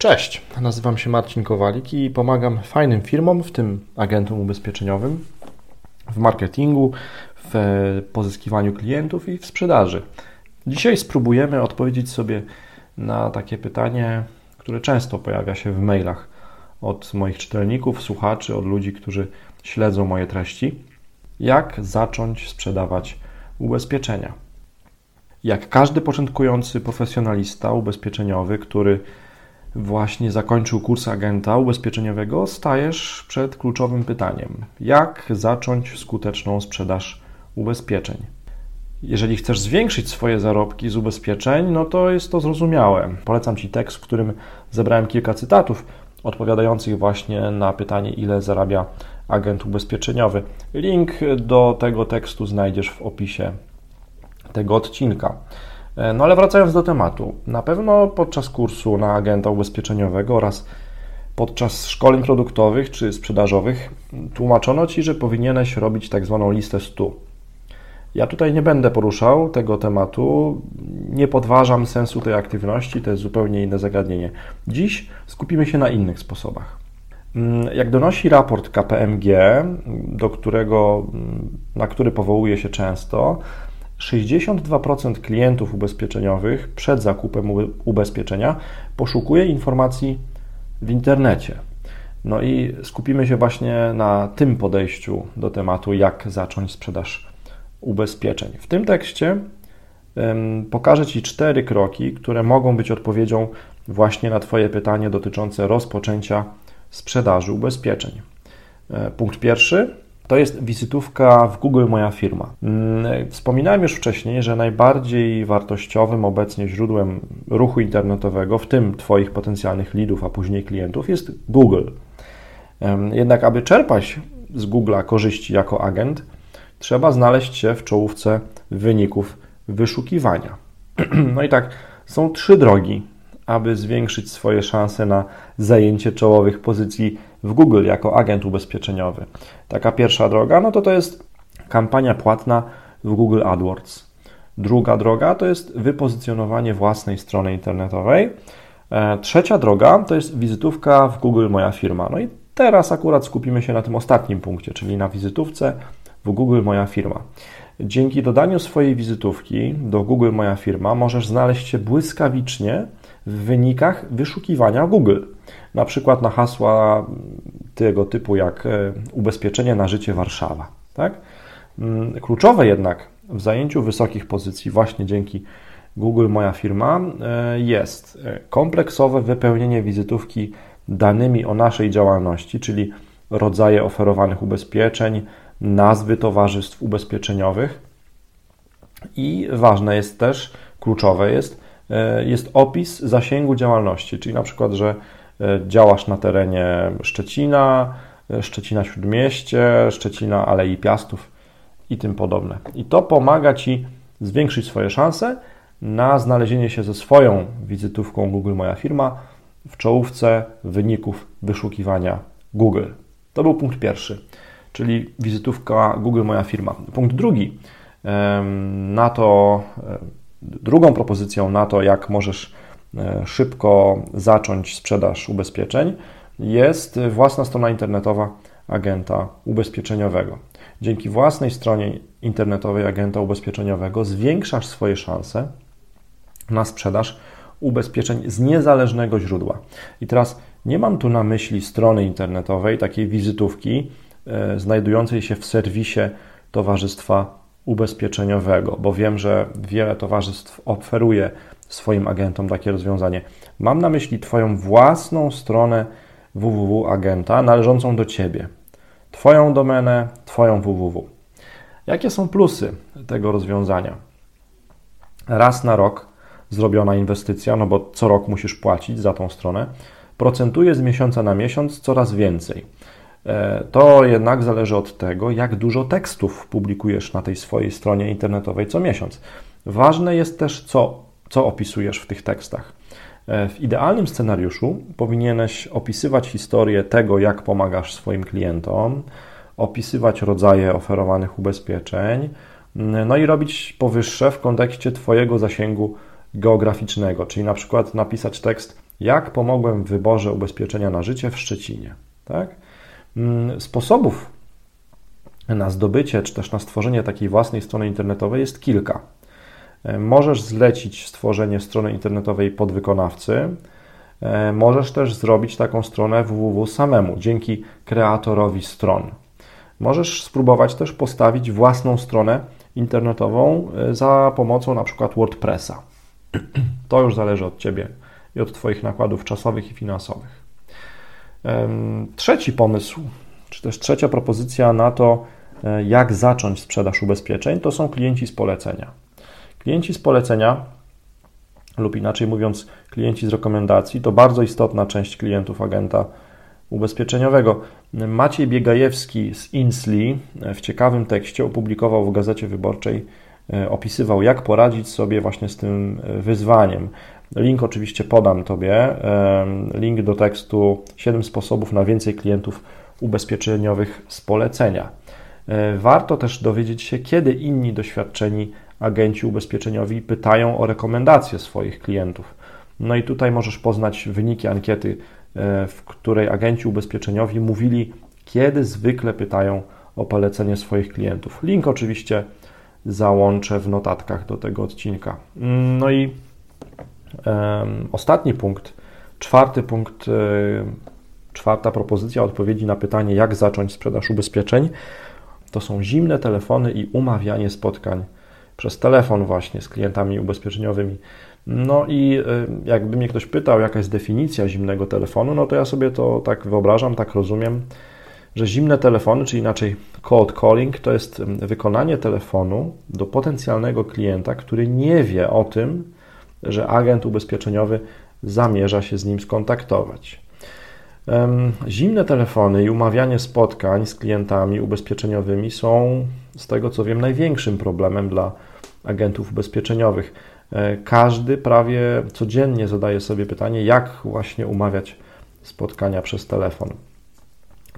Cześć, nazywam się Marcin Kowalik i pomagam fajnym firmom, w tym agentom ubezpieczeniowym, w marketingu, w pozyskiwaniu klientów i w sprzedaży. Dzisiaj spróbujemy odpowiedzieć sobie na takie pytanie, które często pojawia się w mailach od moich czytelników, słuchaczy, od ludzi, którzy śledzą moje treści. Jak zacząć sprzedawać ubezpieczenia? Jak każdy początkujący profesjonalista ubezpieczeniowy, który właśnie zakończył kurs agenta ubezpieczeniowego, stajesz przed kluczowym pytaniem: jak zacząć skuteczną sprzedaż ubezpieczeń? Jeżeli chcesz zwiększyć swoje zarobki z ubezpieczeń, no to jest to zrozumiałe. Polecam Ci tekst, w którym zebrałem kilka cytatów odpowiadających właśnie na pytanie, ile zarabia agent ubezpieczeniowy. Link do tego tekstu znajdziesz w opisie tego odcinka. E, no ale wracając do tematu, na pewno podczas kursu na agenta ubezpieczeniowego oraz podczas szkoleń produktowych czy sprzedażowych tłumaczono Ci, że powinieneś robić tak zwaną listę 100. Ja tutaj nie będę poruszał tego tematu, nie podważam sensu tej aktywności, to jest zupełnie inne zagadnienie. Dziś skupimy się na innych sposobach. Mm, jak donosi raport KPMG, do którego, mm, na który powołuje się często, 62% klientów ubezpieczeniowych przed zakupem ubezpieczenia poszukuje informacji w internecie. No i skupimy się właśnie na tym podejściu do tematu, jak zacząć sprzedaż ubezpieczeń. W tym tekście pokażę Ci cztery kroki, które mogą być odpowiedzią właśnie na Twoje pytanie dotyczące rozpoczęcia sprzedaży ubezpieczeń. E, punkt pierwszy to jest wizytówka w Google Moja Firma. Mm, wspominałem już wcześniej, że najbardziej wartościowym obecnie źródłem ruchu internetowego, w tym Twoich potencjalnych leadów, a później klientów, jest Google. Jednak, aby czerpać z Google'a korzyści jako agent, trzeba znaleźć się w czołówce wyników wyszukiwania. No i tak, są trzy drogi, aby zwiększyć swoje szanse na zajęcie czołowych pozycji w Google jako agent ubezpieczeniowy. Taka pierwsza droga, no to to jest kampania płatna w Google AdWords. Druga droga to jest wypozycjonowanie własnej strony internetowej. E, trzecia droga to jest wizytówka w Google Moja Firma. No i teraz akurat skupimy się na tym ostatnim punkcie, czyli na wizytówce w Google Moja Firma. Dzięki dodaniu swojej wizytówki do Google Moja Firma możesz znaleźć się błyskawicznie w wynikach wyszukiwania Google. Na przykład na hasła tego typu jak e, ubezpieczenie na życie Warszawa. Tak? Mm, kluczowe jednak w zajęciu wysokich pozycji właśnie dzięki Google Moja Firma e, jest e, kompleksowe wypełnienie wizytówki danymi o naszej działalności, czyli rodzaje oferowanych ubezpieczeń, nazwy towarzystw ubezpieczeniowych i ważne jest też, kluczowe jest, jest opis zasięgu działalności, czyli na przykład, że e, działasz na terenie Szczecina, e, Szczecina Śródmieście, Szczecina Alei Piastów i tym podobne. I to pomaga Ci zwiększyć swoje szanse na znalezienie się ze swoją wizytówką Google Moja Firma w czołówce wyników wyszukiwania Google. To był punkt pierwszy, czyli wizytówka Google Moja Firma. Punkt drugi, na to Drugą propozycją na to, jak możesz e, szybko zacząć sprzedaż ubezpieczeń, jest własna strona internetowa agenta ubezpieczeniowego. Dzięki własnej stronie internetowej agenta ubezpieczeniowego zwiększasz swoje szanse na sprzedaż ubezpieczeń z niezależnego źródła. I teraz nie mam tu na myśli strony internetowej, takiej wizytówki e, znajdującej się w serwisie Towarzystwa ubezpieczeniowego, bo wiem, że wiele towarzystw oferuje swoim agentom takie rozwiązanie. Mam na myśli Twoją własną stronę www.agenta należącą do Ciebie. Twoją domenę, Twoją www. Jakie są plusy tego rozwiązania? Raz na rok zrobiona inwestycja, no bo co rok musisz płacić za tą stronę, procentuje z miesiąca na miesiąc coraz więcej. E, to jednak zależy od tego, jak dużo tekstów publikujesz na tej swojej stronie internetowej co miesiąc. Ważne jest też, co, co opisujesz w tych tekstach. E, w idealnym scenariuszu powinieneś opisywać historię tego, jak pomagasz swoim klientom, opisywać rodzaje oferowanych ubezpieczeń, no i robić powyższe w kontekście Twojego zasięgu geograficznego, czyli na przykład napisać tekst Jak pomogłem w wyborze ubezpieczenia na życie w Szczecinie? Tak? Mm, sposobów na zdobycie czy też na stworzenie takiej własnej strony internetowej jest kilka. E, możesz zlecić stworzenie strony internetowej podwykonawcy. E, możesz też zrobić taką stronę www samemu dzięki kreatorowi stron. Możesz spróbować też postawić własną stronę internetową e, za pomocą na przykład WordPressa. To już zależy od Ciebie i od Twoich nakładów czasowych i finansowych. Trzeci pomysł, czy też trzecia propozycja na to, e, jak zacząć sprzedaż ubezpieczeń, to są klienci z polecenia. Klienci z polecenia, lub inaczej mówiąc, klienci z rekomendacji, to bardzo istotna część klientów agenta ubezpieczeniowego. Maciej Biegajewski z Insli w ciekawym tekście opublikował w Gazecie Wyborczej, opisywał, jak poradzić sobie właśnie z tym e, wyzwaniem. Link oczywiście podam Tobie. Link do tekstu 7 sposobów na więcej klientów ubezpieczeniowych z polecenia. E, warto też dowiedzieć się, kiedy inni doświadczeni agenci ubezpieczeniowi pytają o rekomendacje swoich klientów. No i tutaj możesz poznać wyniki ankiety E, w której agenci ubezpieczeniowi mówili, kiedy zwykle pytają o polecenie swoich klientów. Link oczywiście załączę w notatkach do tego odcinka. No i um, ostatni punkt, czwarty punkt, e, czwarta propozycja odpowiedzi na pytanie, jak zacząć sprzedaż ubezpieczeń, to są zimne telefony i umawianie spotkań przez telefon właśnie z klientami ubezpieczeniowymi. No i y, jakby mnie ktoś pytał, jaka jest definicja zimnego telefonu, no to ja sobie to tak wyobrażam, tak rozumiem, że zimne telefony, czy inaczej cold calling, to jest wykonanie telefonu do potencjalnego klienta, który nie wie o tym, że agent ubezpieczeniowy zamierza się z nim skontaktować. Zimne telefony i umawianie spotkań z klientami ubezpieczeniowymi są, z tego co wiem, największym problemem dla agentów ubezpieczeniowych. E, każdy prawie codziennie zadaje sobie pytanie, jak właśnie umawiać spotkania przez telefon.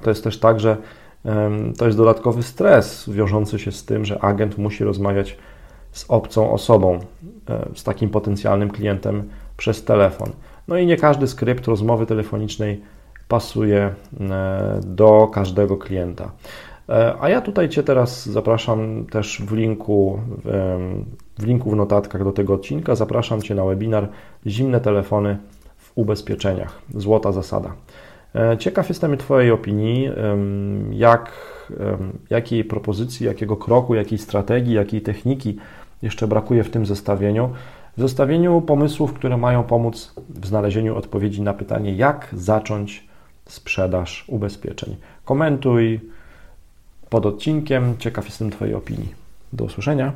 To jest też tak, że to jest dodatkowy stres wiążący się z tym, że agent musi rozmawiać z obcą osobą, e, z takim potencjalnym klientem przez telefon. No i nie każdy skrypt rozmowy telefonicznej pasuje e, do każdego klienta. E, a ja tutaj Cię teraz zapraszam też w linku, w linku w notatkach do tego odcinka. Zapraszam Cię na webinar Zimne telefony w ubezpieczeniach. Złota zasada. E, ciekaw jestem Twojej opinii, jak, jakiej propozycji, jakiego kroku, jakiej strategii, jakiej techniki jeszcze brakuje w tym zestawieniu. W zestawieniu pomysłów, które mają pomóc w znalezieniu odpowiedzi na pytanie, jak zacząć sprzedaż ubezpieczeń. Komentuj, pod odcinkiem. Ciekaw jestem Twojej opinii. Do usłyszenia.